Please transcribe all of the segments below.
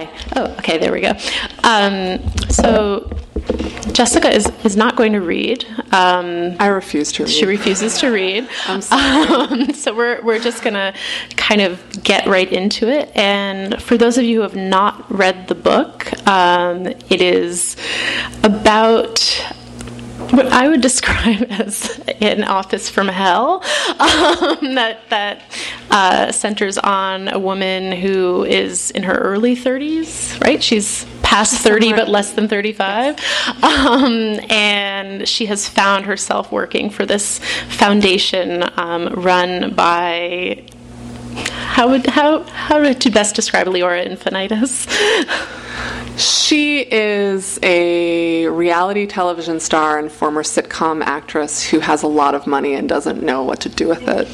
Hi. Oh, okay, there we go. Um, so Jessica is, is not going to read. Um, I refuse to read. She refuses to read. I'm sorry. Um, so we're, we're just going to kind of get right into it. And for those of you who have not read the book, um, it is about what I would describe as an office from hell um, that that uh, centers on a woman who is in her early 30s, right? She's past 30 but less than 35 um, and she has found herself working for this foundation um, run by how would how how to best describe Leora Infinitas? She is a reality television star and former sitcom actress who has a lot of money and doesn't know what to do with it.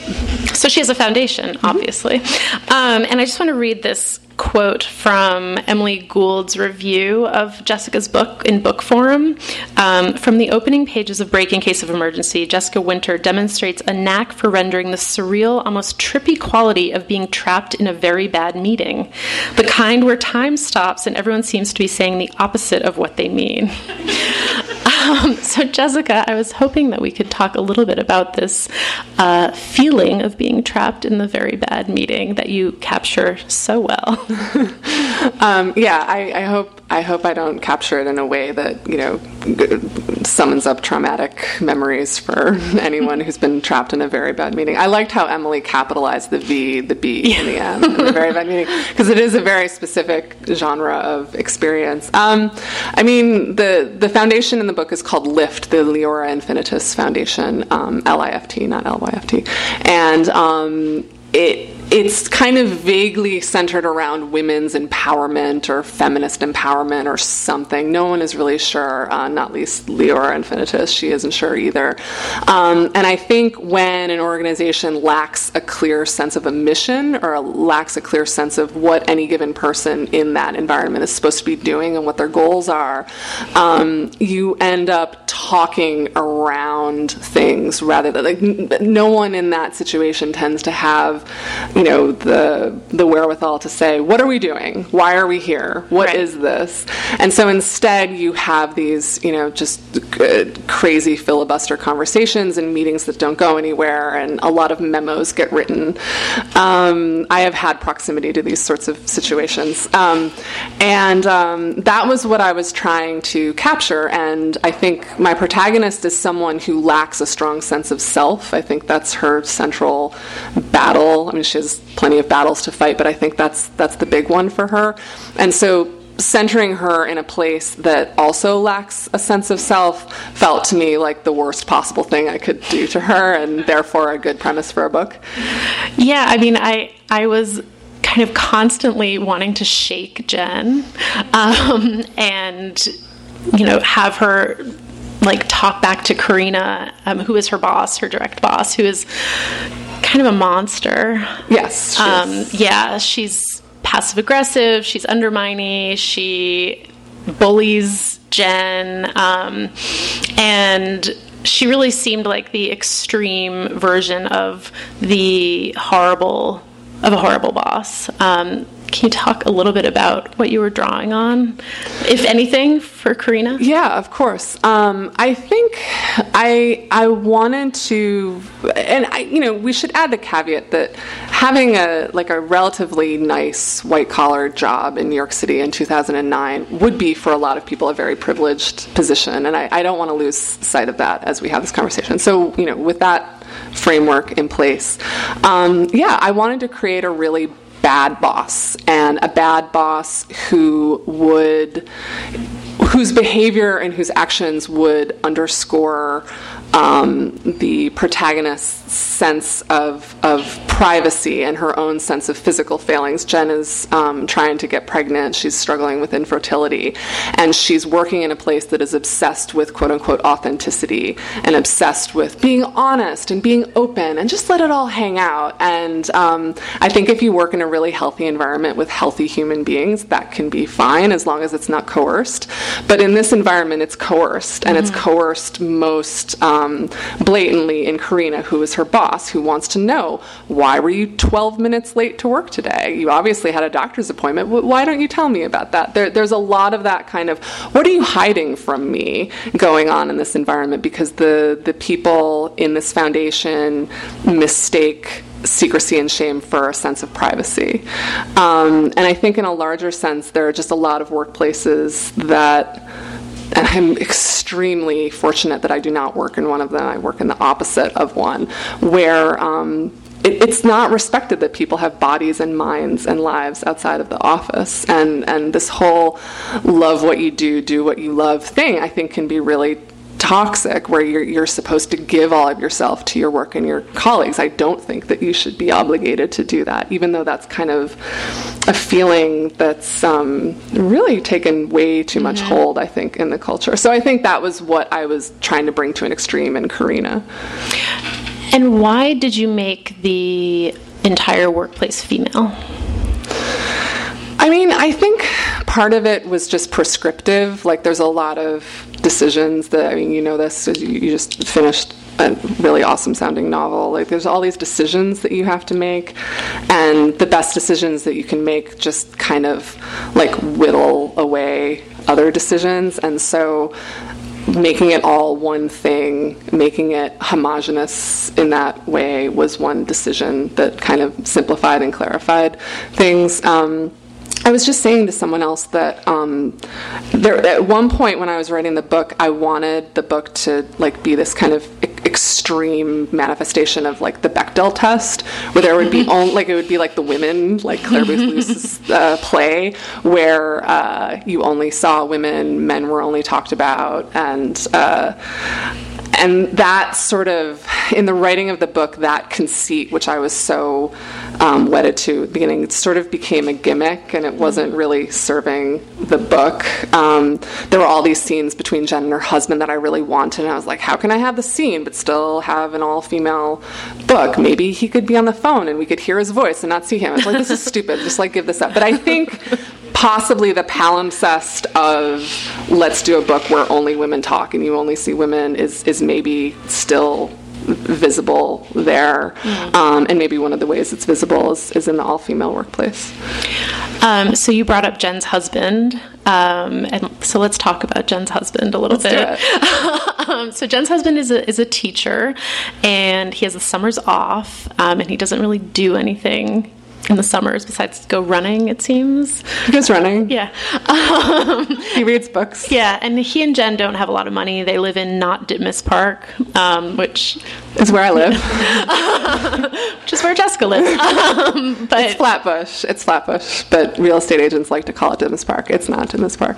So she has a foundation, obviously. Um, and I just want to read this quote from Emily Gould's review of Jessica's book in Bookforum. Um, from the opening pages of Break in Case of Emergency, Jessica Winter demonstrates a knack for rendering the surreal, almost trippy quality of being trapped in a very bad meeting. The kind where time stops and everyone seems to be saying the opposite of what they mean. Um, so, Jessica, I was hoping that we could talk a little bit about this uh, feeling of being trapped in the very bad meeting that you capture so well. um, yeah, I, I, hope I hope I don't capture it in a way that you know summons up traumatic memories for anyone who's been trapped in a very bad meeting. I liked how Emily capitalized the V, the B yeah. in the M in a very bad meeting, because it is a very specific genre of experience. Um, I mean, the the foundation in the book is called LIFT, the Leora Infinitas Foundation, um, L I F T, not L Y F T, and um, it it's kind of vaguely centered around women's empowerment or feminist empowerment or something. No one is really sure, uh, not least Leora Infinitas. She isn't sure either. Um, and I think when an organization lacks a clear sense of a mission or lacks a clear sense of what any given person in that environment is supposed to be doing and what their goals are, um, you end up talking around things rather than like no one in that situation tends to have you know the the wherewithal to say what are we doing? Why are we here? What right. is this? And so instead you have these you know just crazy filibuster conversations and meetings that don't go anywhere and a lot of memos get written. Um, I have had proximity to these sorts of situations. Um, and um, that was what I was trying to capture and I think my protagonist is someone who lacks a strong sense of self. I think that's her central battle. I mean she has plenty of battles to fight, but I think that's that's the big one for her. And so centering her in a place that also lacks a sense of self felt to me like the worst possible thing I could do to her and therefore a good premise for a book. Yeah, I mean I I was kind of constantly wanting to shake Jen um, and you know have her like talk back to Karina, um, who is her boss, her direct boss, who is kind of a monster. Yes. Um, yeah, she's passive aggressive. She's undermining. She bullies Jen, um, and she really seemed like the extreme version of the horrible of a horrible boss. Um, can you talk a little bit about what you were drawing on, if anything, for Karina? Yeah, of course. Um, I think I I wanted to, and I, you know, we should add the caveat that having a like a relatively nice white collar job in New York City in 2009 would be for a lot of people a very privileged position, and I, I don't want to lose sight of that as we have this conversation. So, you know, with that framework in place, um, yeah, I wanted to create a really bad boss and a bad boss who would whose behavior and whose actions would underscore um, the protagonist's sense of, of privacy and her own sense of physical failings. Jen is um, trying to get pregnant. She's struggling with infertility. And she's working in a place that is obsessed with quote unquote authenticity and obsessed with being honest and being open and just let it all hang out. And um, I think if you work in a really healthy environment with healthy human beings, that can be fine as long as it's not coerced. But in this environment, it's coerced, and mm-hmm. it's coerced most. Um, um, blatantly in Karina, who is her boss, who wants to know why were you 12 minutes late to work today? You obviously had a doctor's appointment. Why don't you tell me about that? There, there's a lot of that kind of what are you hiding from me going on in this environment because the the people in this foundation mistake secrecy and shame for a sense of privacy. Um, and I think, in a larger sense, there are just a lot of workplaces that and I'm extremely fortunate that I do not work in one of them. I work in the opposite of one, where um, it, it's not respected that people have bodies and minds and lives outside of the office. And, and this whole love what you do, do what you love thing, I think, can be really toxic where you're, you're supposed to give all of yourself to your work and your colleagues. I don't think that you should be obligated to do that, even though that's kind of a feeling that's um, really taken way too much mm-hmm. hold, I think, in the culture. So I think that was what I was trying to bring to an extreme in Karina. And why did you make the entire workplace female? I mean, I think part of it was just prescriptive. Like, there's a lot of decisions that, I mean, you know this, you just finished a really awesome sounding novel. Like, there's all these decisions that you have to make, and the best decisions that you can make just kind of like whittle away other decisions. And so, making it all one thing, making it homogenous in that way was one decision that kind of simplified and clarified things. Um, I was just saying to someone else that um, there, at one point when I was writing the book, I wanted the book to like be this kind of extreme manifestation of like the Bechdel test, where there would be mm-hmm. only like it would be like the women, like Clare Boothe Luce's uh, play, where uh, you only saw women, men were only talked about, and. Uh, and that sort of in the writing of the book that conceit which i was so um, wedded to at the beginning it sort of became a gimmick and it wasn't really serving the book. Um, there were all these scenes between jen and her husband that i really wanted and i was like how can i have the scene but still have an all-female book? Maybe he could be on the phone and we could hear his voice and not see him. I was like this is stupid. Just like give this up. But i think possibly the palimpsest of let's do a book where only women talk and you only see women is is maybe still visible there. Mm-hmm. Um, and maybe one of the ways it's visible is, is in the all female workplace. Um, so you brought up Jen's husband. Um, and so let's talk about Jen's husband a little let's bit. Um, so Jen's husband is a, is a teacher and he has the summers off um, and he doesn't really do anything in the summers besides go running it seems. He goes running? Yeah. Um, he reads books. Yeah and he and jen don't have a lot of money. They live in not ditmas park um, which is where i live. Which is where jessica lives. Um, but it's flatbush. It's flatbush but real estate agents like to call it ditmas park. It's not ditmas park.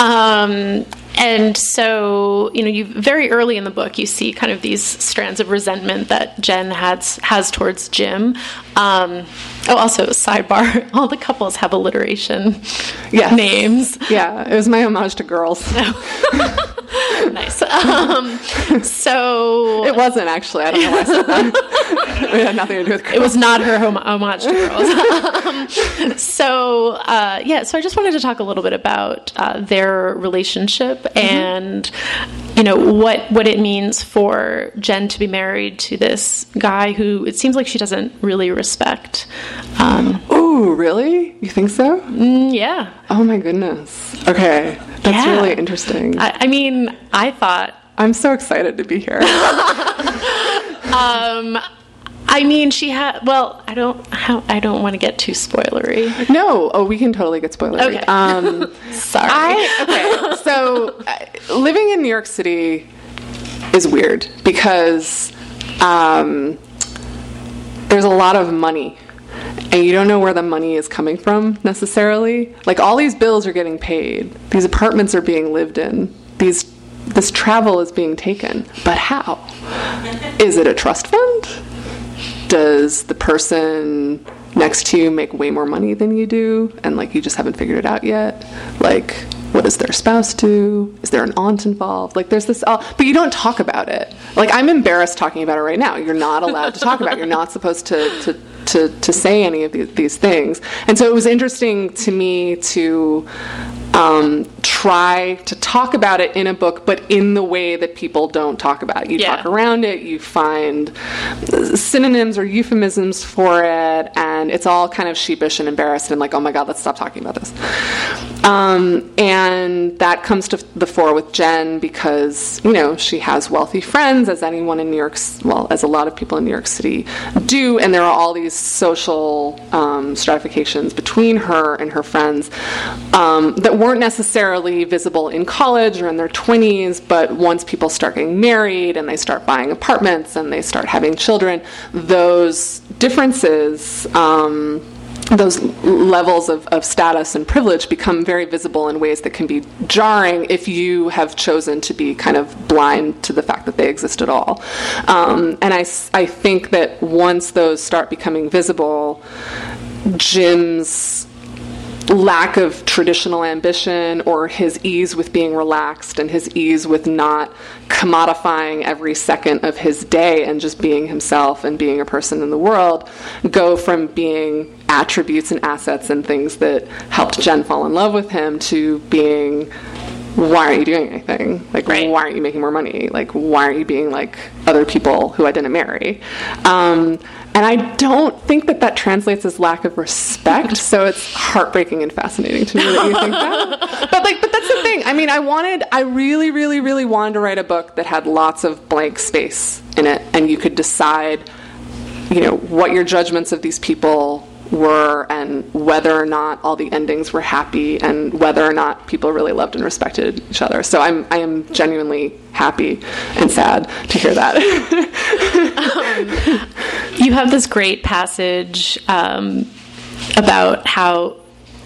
Um, and so, you know, you very early in the book, you see kind of these strands of resentment that Jen has has towards Jim. Um, oh, also sidebar: all the couples have alliteration yes. names. Yeah, it was my homage to girls. nice. Um, so it wasn't actually. I don't know why I said that. it had nothing to do with girls. It was not her hom- homage to girls. um, so uh, yeah, so I just wanted to talk a little bit about uh, their relationship mm-hmm. and you know what what it means for Jen to be married to this guy who it seems like she doesn't really respect. Um, oh, really? You think so? Mm, yeah. Oh my goodness. Okay, that's yeah. really interesting. I, I mean, I thought I'm so excited to be here. um, I mean, she had. Well, I don't. I don't want to get too spoilery. No. Oh, we can totally get spoilery. Okay. Um, Sorry. I, okay. So, uh, living in New York City is weird because um, there's a lot of money and you don't know where the money is coming from necessarily. Like all these bills are getting paid, these apartments are being lived in, these this travel is being taken. But how? Is it a trust fund? Does the person next to you make way more money than you do and like you just haven't figured it out yet? Like what does their spouse do? Is there an aunt involved? Like there's this, uh, but you don't talk about it. Like I'm embarrassed talking about it right now. You're not allowed to talk about it. You're not supposed to, to to, to say any of these things. And so it was interesting to me to um, try to talk about it in a book, but in the way that people don't talk about it. You Yeah. talk around it, you find synonyms or euphemisms for it, and it's all kind of sheepish and embarrassed and like, oh my god, let's stop talking about this. Um, and that comes to the fore with Jen because, you know, she has wealthy friends, as anyone in New York, well, as a lot of people in New York City do, and there are all these social um, stratifications between her and her friends um, that weren't necessarily visible in college or in their 20s, but once people start getting married and they start buying apartments and they start having children, those differences. Um, those levels of, of status and privilege become very visible in ways that can be jarring if you have chosen to be kind of blind to the fact that they exist at all. Um, and I think that once those start becoming visible, Jim's lack of traditional ambition or his ease with being relaxed and his ease with not commodifying every second of his day and just being himself and being a person in the world go from being attributes and assets and things that helped Jen fall in love with him to being why aren't you doing anything? Like, Right. why aren't you making more money? Like, why aren't you being like other people who I didn't marry? Um, and I don't think that that translates as lack of respect. so it's heartbreaking and fascinating to me that you think that. But like, but that's the thing. I mean, I wanted, I really, really, really wanted to write a book that had lots of blank space in it, and you could decide, you know, what your judgments of these people were and whether or not all the endings were happy and whether or not people really loved and respected each other. So I'm I am genuinely happy and sad to hear that. Um, You have this great passage um, about how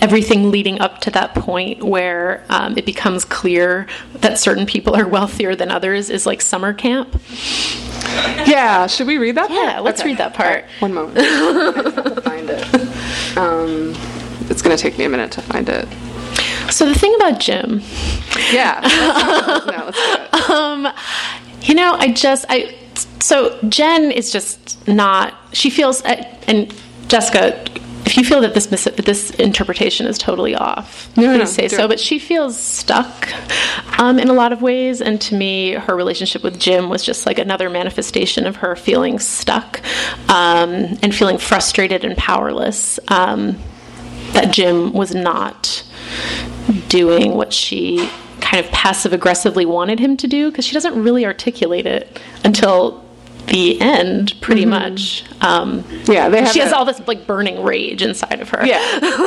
everything leading up to that point where um, it becomes clear that certain people are wealthier than others is like summer camp. yeah, should we read that? Yeah, part? let's read that part. One moment. I have to find it. Um, it's going to take me a minute to find it. So the thing about Jim, Yeah. No, let's do it. um, you know, I just I so Jen is just not. She feels and Jessica. If you feel that this mis- this interpretation is totally off, No, please no, say do so. But she feels stuck um, in a lot of ways, and to me, her relationship with Jim was just like another manifestation of her feeling stuck um, and feeling frustrated and powerless. Um, that Jim was not doing what she kind of passive aggressively wanted him to do because she doesn't really articulate it until the end pretty much. Um, Yeah, they she has a- all this like burning rage inside of her. Yeah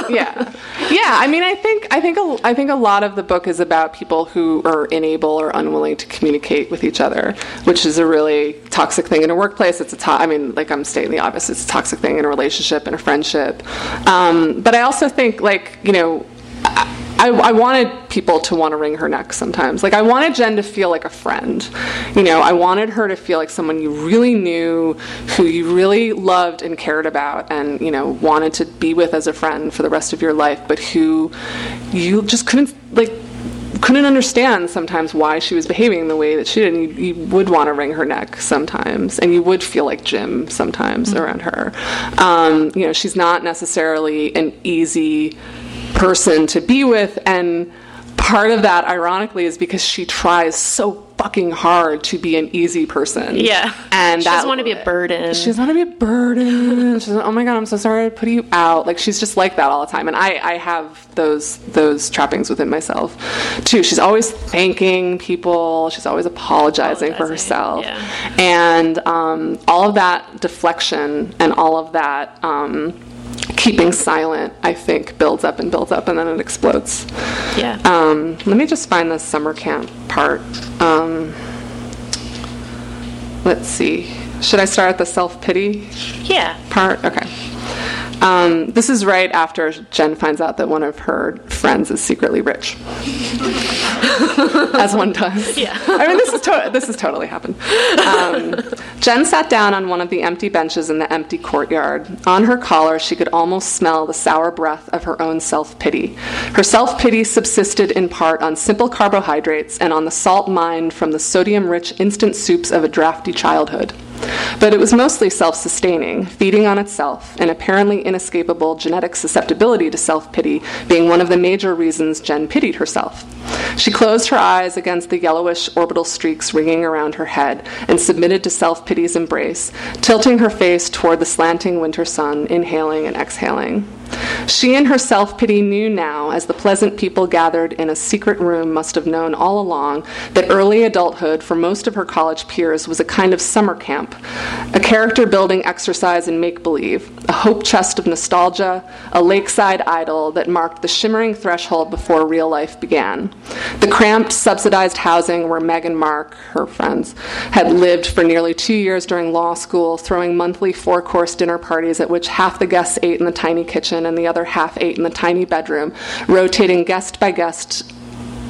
yeah. Yeah i mean i think i think a, i think a lot of the book is about people who are unable or unwilling to communicate with each other which is a really toxic thing in a workplace. It's a to- i mean like i'm stating the obvious it's a toxic thing in a relationship and a friendship. Um, but i also think like you know I, I wanted people to want to wring her neck sometimes. Like, I wanted Jen to feel like a friend. You know, I wanted her to feel like someone you really knew, who you really loved and cared about, and, you know, wanted to be with as a friend for the rest of your life, but who you just couldn't, like, couldn't understand sometimes why she was behaving the way that she did. And you, you would want to wring her neck sometimes, and you would feel like Jim sometimes around her. Um, you know, she's not necessarily an easy person to be with, and part of that, ironically, is because she tries so fucking hard to be an easy person. yeah and she that doesn't want to be a burden she doesn't want to be a burden. She's like, oh my god, I'm so sorry to put you out. Like she's just like that all the time, and I, I have those those trappings within myself too. She's always thanking people. She's always apologizing, for herself, yeah. and um, all of that deflection and all of that. Um, keeping silent i think builds up and builds up and then it explodes yeah um, let me just find the summer camp part. Um, let's see. Should I start at the self pity yeah part? Okay. Um, this is right after Jen finds out that one of her friends is secretly rich, as one does. Yeah. I mean, this is to- this has totally happened. Um, Jen sat down on one of the empty benches in the empty courtyard. On her collar, she could almost smell the sour breath of her own self pity. Her self pity subsisted in part on simple carbohydrates and on the salt mined from the sodium rich instant soups of a drafty childhood. But it was mostly self sustaining, feeding on itself, an apparently inescapable genetic susceptibility to self pity being one of the major reasons Jen pitied herself. She closed her eyes against the yellowish orbital streaks ringing around her head and submitted to self pity's embrace, tilting her face toward the slanting winter sun, inhaling and exhaling. She and her self pity knew now, as the pleasant people gathered in a secret room must have known all along, that early adulthood for most of her college peers was a kind of summer camp, a character building exercise in make believe, a hope chest of nostalgia, a lakeside idyll that marked the shimmering threshold before real life began. The cramped, subsidized housing where Meg and Mark, her friends, had lived for nearly two years during law school, throwing monthly four course dinner parties at which half the guests ate in the tiny kitchen and the other half ate in the tiny bedroom, rotating guest by guest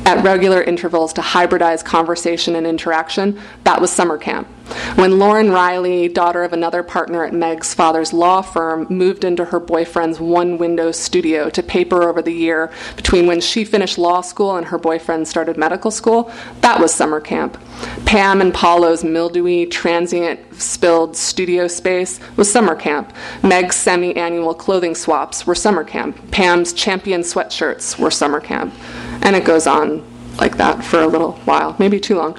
at regular intervals to hybridize conversation and interaction, that was summer camp. When Lauren Riley, daughter of another partner at Meg's father's law firm, moved into her boyfriend's one window studio to paper over the year between when she finished law school and her boyfriend started medical school, that was summer camp. Pam and Paolo's mildewy, transient, spilled studio space was summer camp. Meg's semi annual clothing swaps were summer camp. Pam's champion sweatshirts were summer camp. And it goes on like that for a little while, maybe too long.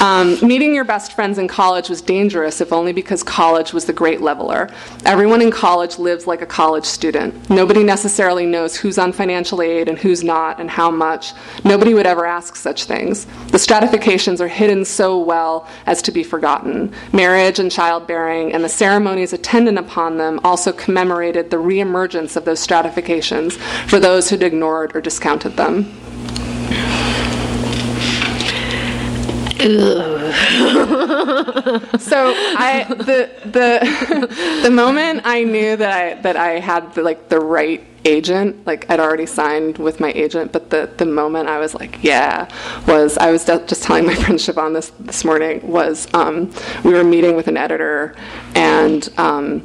Um, meeting your best friends in college was dangerous, if only because college was the great leveler. Everyone in college lives like a college student. Nobody necessarily knows who's on financial aid and who's not and how much. Nobody would ever ask such things. The stratifications are hidden so well as to be forgotten. Marriage and childbearing and the ceremonies attendant upon them also commemorated the reemergence of those stratifications for those who'd ignored or discounted them. So I the the the moment I knew that I that I had the, like the right agent like I'd already signed with my agent but the the moment I was like yeah was I was just telling my friend Siobhan this this morning was um, we were meeting with an editor and um,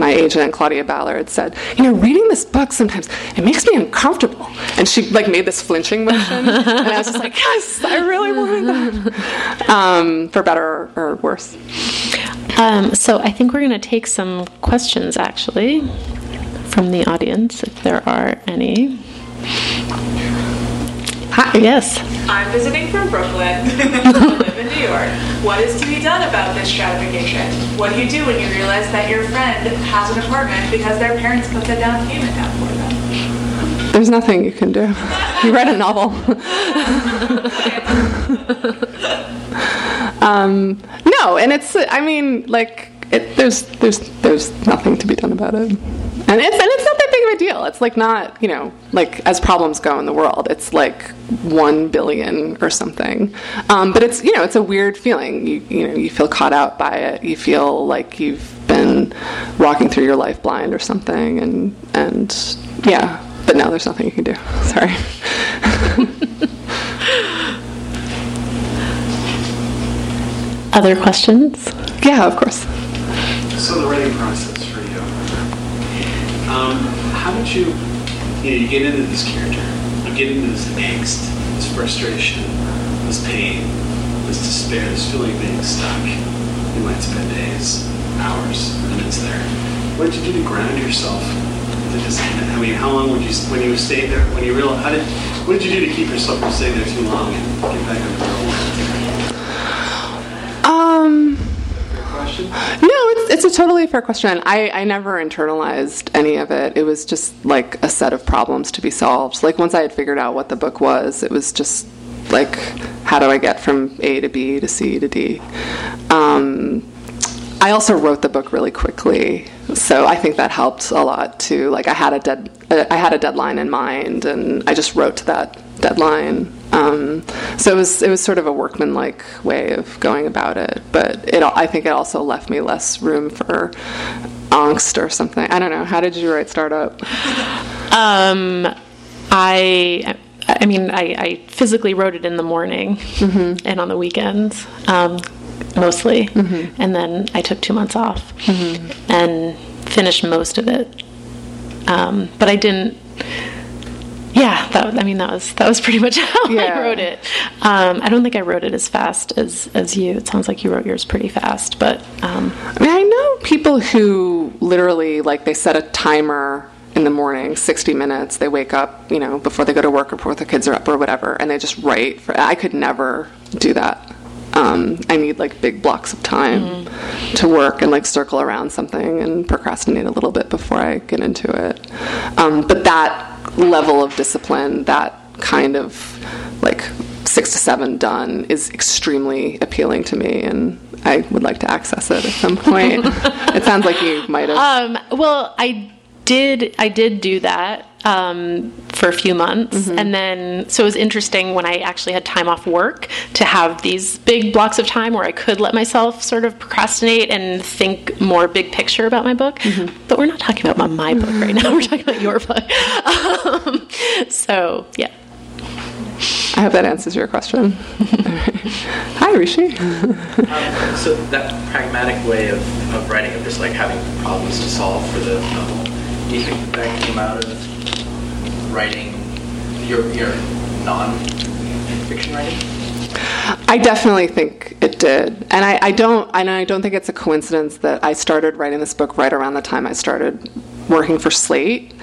my agent Claudia Ballard said, "You know, reading this book sometimes it makes me uncomfortable." And she like made this flinching motion, and I was just like, "Yes, I really wanted that." Um, for better or worse. Um, so I think we're going to take some questions actually from the audience, if there are any. Hi. Yes. I'm visiting from Brooklyn. I live in New York. What is to be done about this stratification? What do you do when you realize that your friend has an apartment because their parents put the down payment down for them? There's nothing you can do. You read a novel. um, no, and it's. I mean, like, it, there's there's there's nothing to be done about it. And it's and it's not that big of a deal. It's like not you know like as problems go in the world, it's like one billion or something. Um, but it's you know it's a weird feeling. You you know you feel caught out by it. You feel like you've been walking through your life blind or something. And and yeah, but now there's nothing you can do. Sorry. Other questions? Yeah, of course. So the writing process um, how did you, you know, you get into this character, you get into this angst, this frustration, this pain, this despair, this feeling of being stuck. You might spend days, hours, minutes there. What did you do to ground yourself? To just, I mean, how long would you, when you stayed there, when you realized, how did, what did you do to keep yourself from staying there too long and get back on the road? Um, question? No, it's it's a totally fair question. I, I never internalized any of it. It was just like a set of problems to be solved. Like once I had figured out what the book was, it was just like how do I get from A to B to C to D. Um, I also wrote the book really quickly, so I think that helped a lot too. Like I had a dead, I had a deadline in mind, and I just wrote to that deadline. Um, so it was it was sort of a workmanlike way of going about it, but it I think it also left me less room for angst or something. I don't know. How did you write Startup? Um, I I mean, I, I, physically wrote it in the morning mm-hmm. and on the weekends. Um, mostly, and then I took two months off and finished most of it. Um, but I didn't. Yeah, that, I mean that was that was pretty much how Yeah. I wrote it. Um, I don't think I wrote it as fast as as you. It sounds like you wrote yours pretty fast, but um, I mean, I know people who literally like they set a timer in the morning, 60 minutes. They wake up, you know, before they go to work or before the kids are up or whatever, and they just write. For, I could never do that. Um, I need like big blocks of time to work and like circle around something and procrastinate a little bit before I get into it. Um, but that level of discipline, that kind of like six to seven done is extremely appealing to me and I would like to access it at some point. it sounds like you might have. Um, well, I did. I did do that um, for a few months, Mm-hmm. and then so it was interesting when I actually had time off work to have these big blocks of time where I could let myself sort of procrastinate and think more big picture about my book. Mm-hmm. But we're not talking about my book right now. We're talking about your book. Um, so yeah. I hope that answers your question. Hi, Rishi. Um, so that pragmatic way of, of writing, of just like having problems to solve for the novel, do you think that came out of writing your your non-fiction writing? I definitely think it did, and I, I don't, and I don't think it's a coincidence that I started writing this book right around the time I started working for Slate,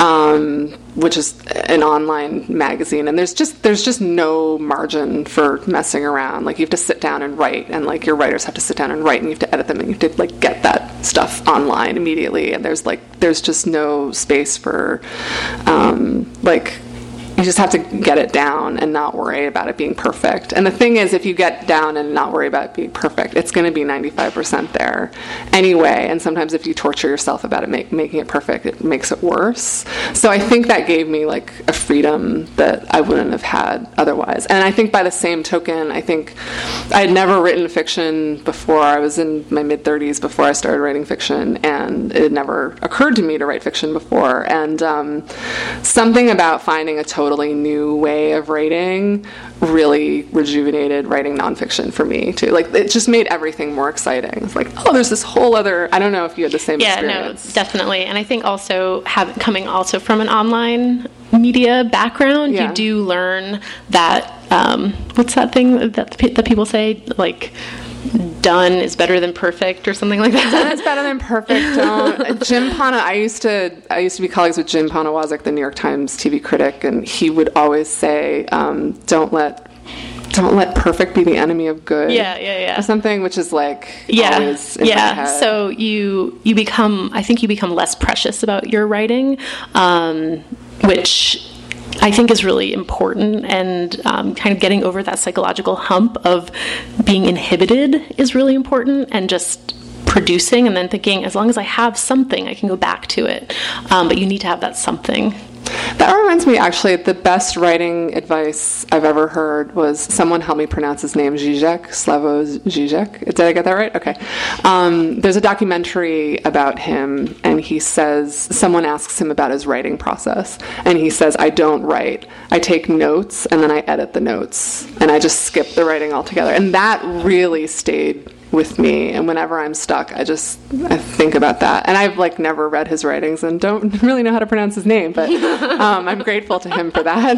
um, which is an online magazine, and there's just there's just no margin for messing around. Like you have to sit down and write, and like your writers have to sit down and write, and you have to edit them, and you have to like get that stuff online immediately, and there's like there's just no space for um, like you just have to get it down and not worry about it being perfect. And the thing is, if you get down and not worry about it being perfect, it's going to be 95% there anyway. And sometimes if you torture yourself about it, make, making it perfect, it makes it worse. So I think that gave me like a freedom that I wouldn't have had otherwise. And I think by the same token, I think I had never written fiction before. I was in my mid 30s before I started writing fiction, and it had never occurred to me to write fiction before. And um, something about finding a totally new way of writing really rejuvenated writing nonfiction for me too. Like it just made everything more exciting. It's like, oh, there's this whole other. I don't know if you had the same Yeah, no, definitely. And I think also have, coming also from an online media background, Yeah. you do learn that um, what's that thing that that people say like done is better than perfect or something like that. That's better than perfect. Don't. Jim Pana. I used to. I used to be colleagues with Jim Poniewozik, the New York Times TV critic, and he would always say, um, "Don't let." Don't let perfect be the enemy of good. Yeah, yeah, yeah. Or something which is like yeah always in my yeah so you you become i think you become less precious about your writing um, which i think is really important and um, kind of getting over that psychological hump of being inhibited is really important and just producing and then thinking as long as i have something i can go back to it. Um, but you need to have that something That reminds me, actually, the best writing advice I've ever heard was someone help me pronounce his name, Zizek, Slavoj Zizek. Did I get that right? Okay. Um, there's a documentary about him, and he says, someone asks him about his writing process, and he says, I don't write. I take notes, and then I edit the notes, and I just skip the writing altogether. And that really stayed with me and whenever i'm stuck i just i think about that. And i've like never read his writings and don't really know how to pronounce his name but um, i'm grateful to him for that.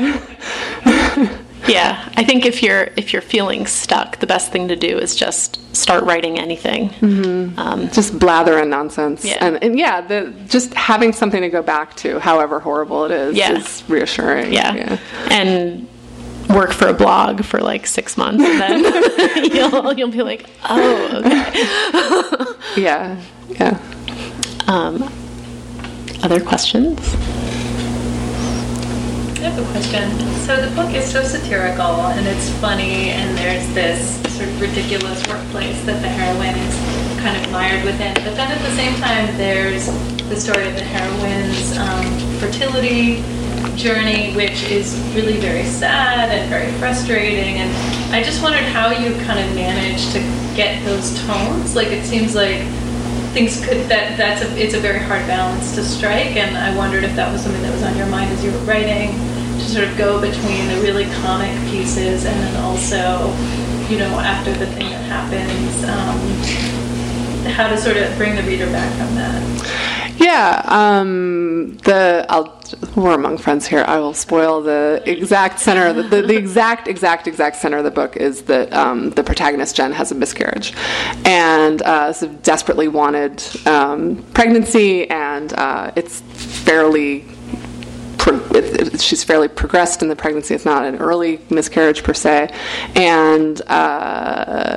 Yeah i think if you're if you're feeling stuck the best thing to do is just start writing anything. Just blather and nonsense. Yeah. and, and yeah the just having something to go back to however horrible it is Yeah. is reassuring. Yeah. and work for a blog for like six months and then you'll, you'll be like oh okay yeah yeah um, other questions I have a question. So the book is so satirical and it's funny, and there's this sort of ridiculous workplace that the heroine is kind of mired within. But then at the same time, there's the story of the heroine's um, fertility journey, which is really very sad and very frustrating. And I just wondered how you kind of managed to get those tones. Like it seems like things could that that's a it's a very hard balance to strike and i wondered if that was something that was on your mind as you were writing to sort of go between the really comic pieces and then also, you know, after the thing that happens, um, how to sort of bring the reader back from that. Yeah, um, the I'll we're among friends here. I will spoil the exact center. Of the, the, the exact, exact, exact center of the book is that um, the protagonist Jen has a miscarriage, and uh, it's a desperately wanted um, pregnancy, and uh, it's fairly. She's fairly progressed in the pregnancy. It's not an early miscarriage per se, and. Uh,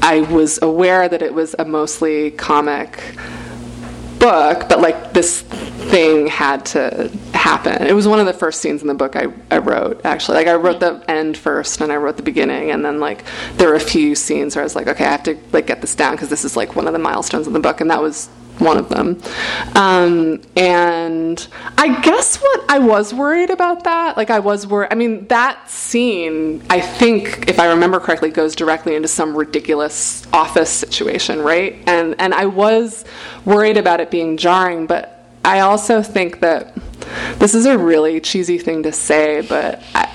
I was aware that it was a mostly comic book, but like this thing had to happen. It was one of the first scenes in the book I, I wrote, actually. Like, I wrote the end first and I wrote the beginning, and then, like, there were a few scenes where I was like, okay, I have to, like, get this down because this is, like, one of the milestones in the book, and that was one of them. Um, and I guess what I was worried about that, like I was worried, I mean, that scene, I think, if I remember correctly, goes directly into some ridiculous office situation, right? And, and I was worried about it being jarring, but I also think that this is a really cheesy thing to say, but I,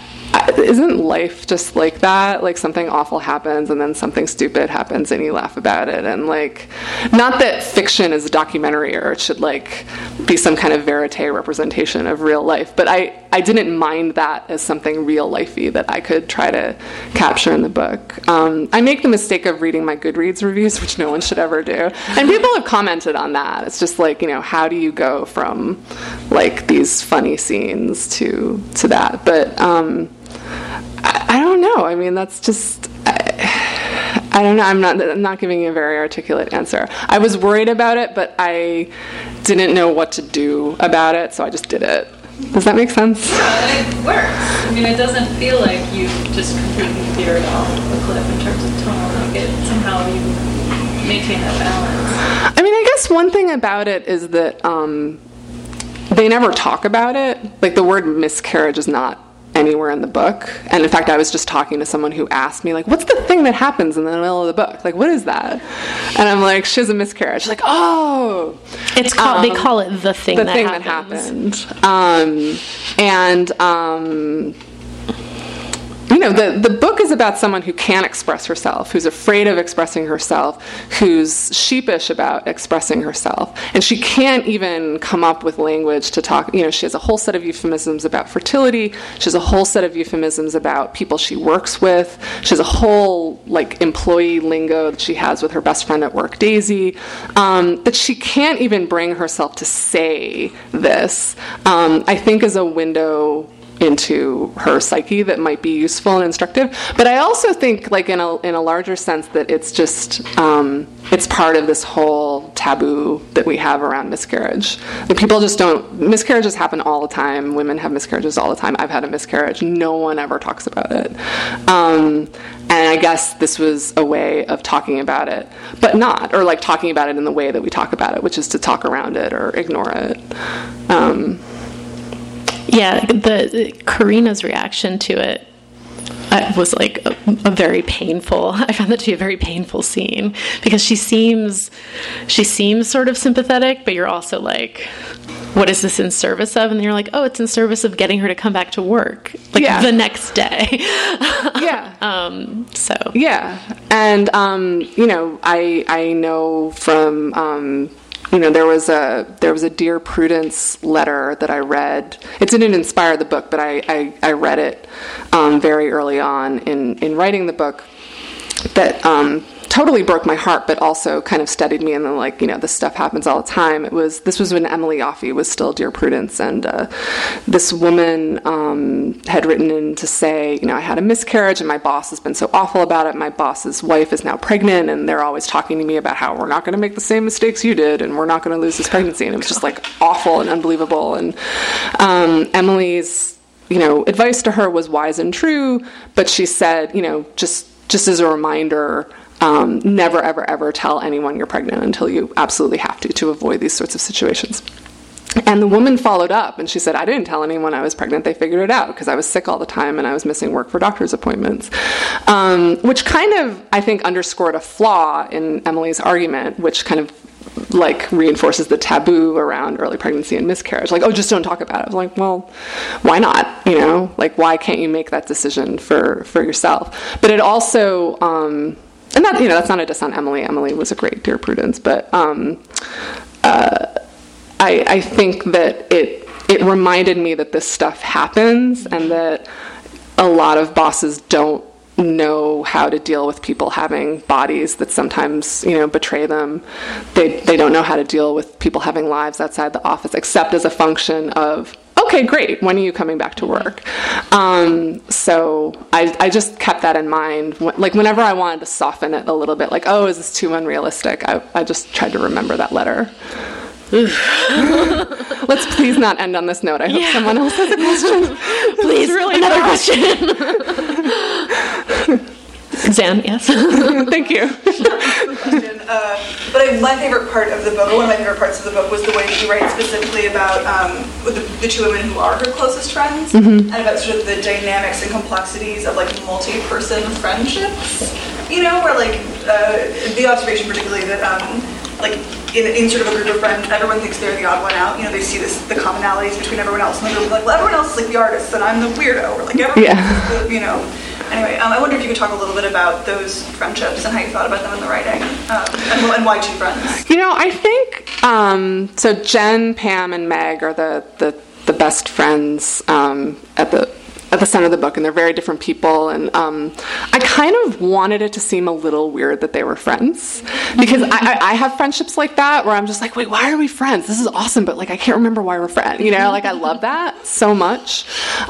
isn't life just like that? Like something awful happens and then something stupid happens and you laugh about it. And like, not that fiction is a documentary or it should like be some kind of verite representation of real life, but I, I didn't mind that as something real lifey that I could try to capture in the book. Um, I make the mistake of reading my Goodreads reviews, which no one should ever do. And people have commented on that. It's just like, you know, how do you go from like these funny scenes to, to that? But, um, I, don't know. I mean, that's just. I, I don't know. I'm not. I'm not giving you a very articulate answer. I was worried about it, but I didn't know what to do about it, so I just did it. Does that make sense? Uh, it works. I mean, it doesn't feel like you just completely veered off the cliff in terms of tone. Like it somehow you maintain that balance. I mean, I guess one thing about it is that um, they never talk about it. Like the word miscarriage is not anywhere in the book. And in fact, I was just talking to someone who asked me, like, what's the thing that happens in the middle of the book? Like, what is that? And I'm like, she has a miscarriage. Like, oh. It's called, um, they call it the thing the that thing happens. that happened. Um, and, um, you know, the, the book is about someone who can't express herself, who's afraid of expressing herself, who's sheepish about expressing herself. And she can't even come up with language to talk. You know, she has a whole set of euphemisms about fertility, she has a whole set of euphemisms about people she works with, she has a whole, like, employee lingo that she has with her best friend at work, Daisy, um, that she can't even bring herself to say this, um, I think is a window into her psyche that might be useful and instructive. But I also think, like in a in a larger sense, that it's just um, it's part of this whole taboo that we have around miscarriage. Like people just don't miscarriages happen all the time. Women have miscarriages all the time. I've had a miscarriage. No one ever talks about it. Um, and I guess this was a way of talking about it, but not, or like talking about it in the way that we talk about it, which is to talk around it or ignore it. Um, yeah, the Karina's reaction to it uh, was like a, a, very painful. I found that to be a very painful scene because she seems she seems sort of sympathetic, but you're also like, what is this in service of? And you're like, oh, it's in service of getting her to come back to work like Yeah. the next day. yeah. um, so Yeah, and um, you know, I I know from um, you know there was a there was a Dear Prudence letter that I read. It didn't inspire the book, but I I, I read it um, very early on in in writing the book that um, totally broke my heart, but also kind of steadied me. And then, like you know, this stuff happens all the time. It was this was when Emily Yoffe was still Dear Prudence, and uh, this woman um, had written in to say, you know, I had a miscarriage, and my boss has been so awful about it. My boss's wife is now pregnant, and they're always talking to me about how we're not going to make the same mistakes you did, and we're not going to lose this pregnancy. And it was just like awful and unbelievable. And um, Emily's you know, advice to her was wise and true, but she said, you know, just just as a reminder, um, never ever ever tell anyone you're pregnant until you absolutely have to to avoid these sorts of situations. And the woman followed up and she said, I didn't tell anyone I was pregnant. They figured it out because I was sick all the time and I was missing work for doctor's appointments. Um, which kind of, I think, underscored a flaw in Emily's argument, which kind of like reinforces the taboo around early pregnancy and miscarriage. Like, oh, just don't talk about it. I was like, well, why not? You know, like why can't you make that decision for for yourself? But it also, um, and that you know, that's not a diss on Emily. Emily was a great dear Prudence, but um, uh, I I think that it it reminded me that this stuff happens and that a lot of bosses don't know how to deal with people having bodies that sometimes you know betray them they they don't know how to deal with people having lives outside the office except as a function of okay great when are you coming back to work um, so I, I just kept that in mind like whenever i wanted to soften it a little bit like oh is this too unrealistic i, I just tried to remember that letter Let's please not end on this note. I hope Yeah. someone else has a question. Please, really another bad. question. Zan, yes. Thank you. Uh, but I, my favorite part of the book, one of my favorite parts of the book, was the way that you write specifically about um, with the, the two women who are her closest friends, and about sort of the dynamics and complexities of like multi-person friendships. You know, where like uh, the observation, particularly that um, like in, in sort of a group of friends, everyone thinks they're the odd one out. You know, they see this the commonalities between everyone else, and they're like, well, everyone else is like the artist, and I'm the weirdo, or like everyone Yeah. the, you know. Anyway, um, I wonder if you could talk a little bit about those friendships and how you thought about them in the writing, um, and, and why two friends. You know, I think um, so. Jen, Pam, and Meg are the the, the best friends um, at the at the center of the book, and they're very different people. And um, I kind of wanted it to seem a little weird that they were friends because I, I, have friendships like that where I'm just like, wait, why are we friends? This is awesome, but like I can't remember why we're friends. You know, like I love that so much.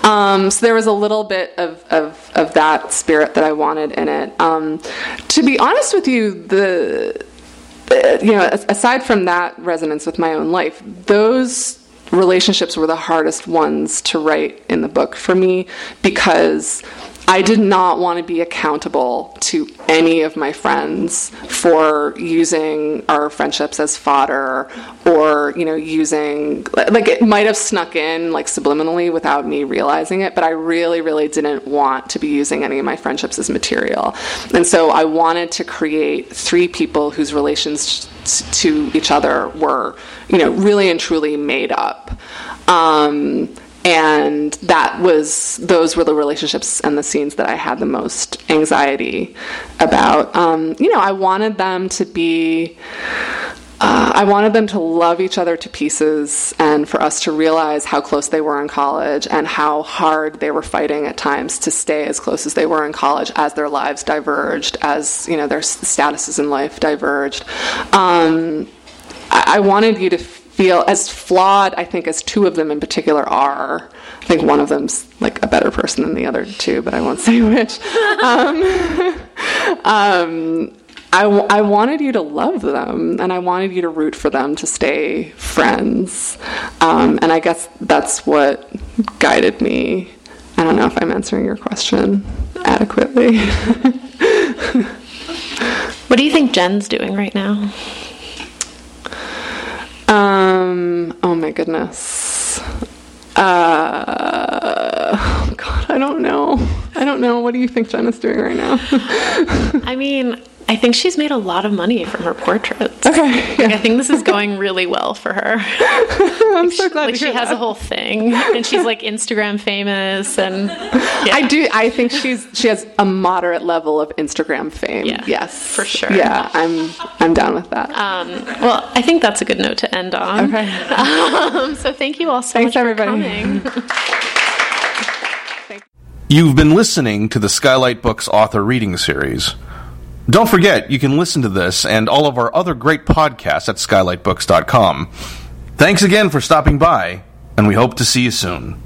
Um, so there was a little bit of, of of that spirit that I wanted in it. Um, to be honest with you, the uh, you know, aside from that resonance with my own life, those relationships were the hardest ones to write in the book for me because I did not want to be accountable to any of my friends for using our friendships as fodder or, you know, using, like, it might have snuck in, like, subliminally without me realizing it, but I really, really didn't want to be using any of my friendships as material. And so I wanted to create three people whose relations to each other were, you know, really and truly made up. Um, and that was those were the relationships and the scenes that I had the most anxiety about. Um, you know, I wanted them to be. Uh, I wanted them to love each other to pieces and for us to realize how close they were in college and how hard they were fighting at times to stay as close as they were in college as their lives diverged, as you know their statuses in life diverged. Um, I, I wanted you to feel as flawed, I think, as two of them in particular are. I think one of them's like a better person than the other two, but I won't say which. Um, um, I, wanted you to love them and I wanted you to root for them to stay friends. Um, and I guess that's what guided me. I don't know if I'm answering your question adequately. what do you think Jen's doing right now? Um, oh my goodness. Uh, God, I don't know. I don't know. What do you think Jenna's doing right now? I mean, I think she's made a lot of money from her portraits. okay. Like, I think this is going really well for her. I'm so glad like to she hear has that. a whole thing, and she's like Instagram famous, and yeah. I do. I think she's she has a moderate level of Instagram fame. Yeah, yes, for sure. Yeah, I'm I'm down with that. Um, well, I think that's a good note to end on. Okay. Um, so thank you all so Thanks, much everybody. for coming. You've been listening to the Skylight Books author reading series. Don't forget, you can listen to this and all of our other great podcasts at skylightbooks.com. Thanks again for stopping by, and we hope to see you soon.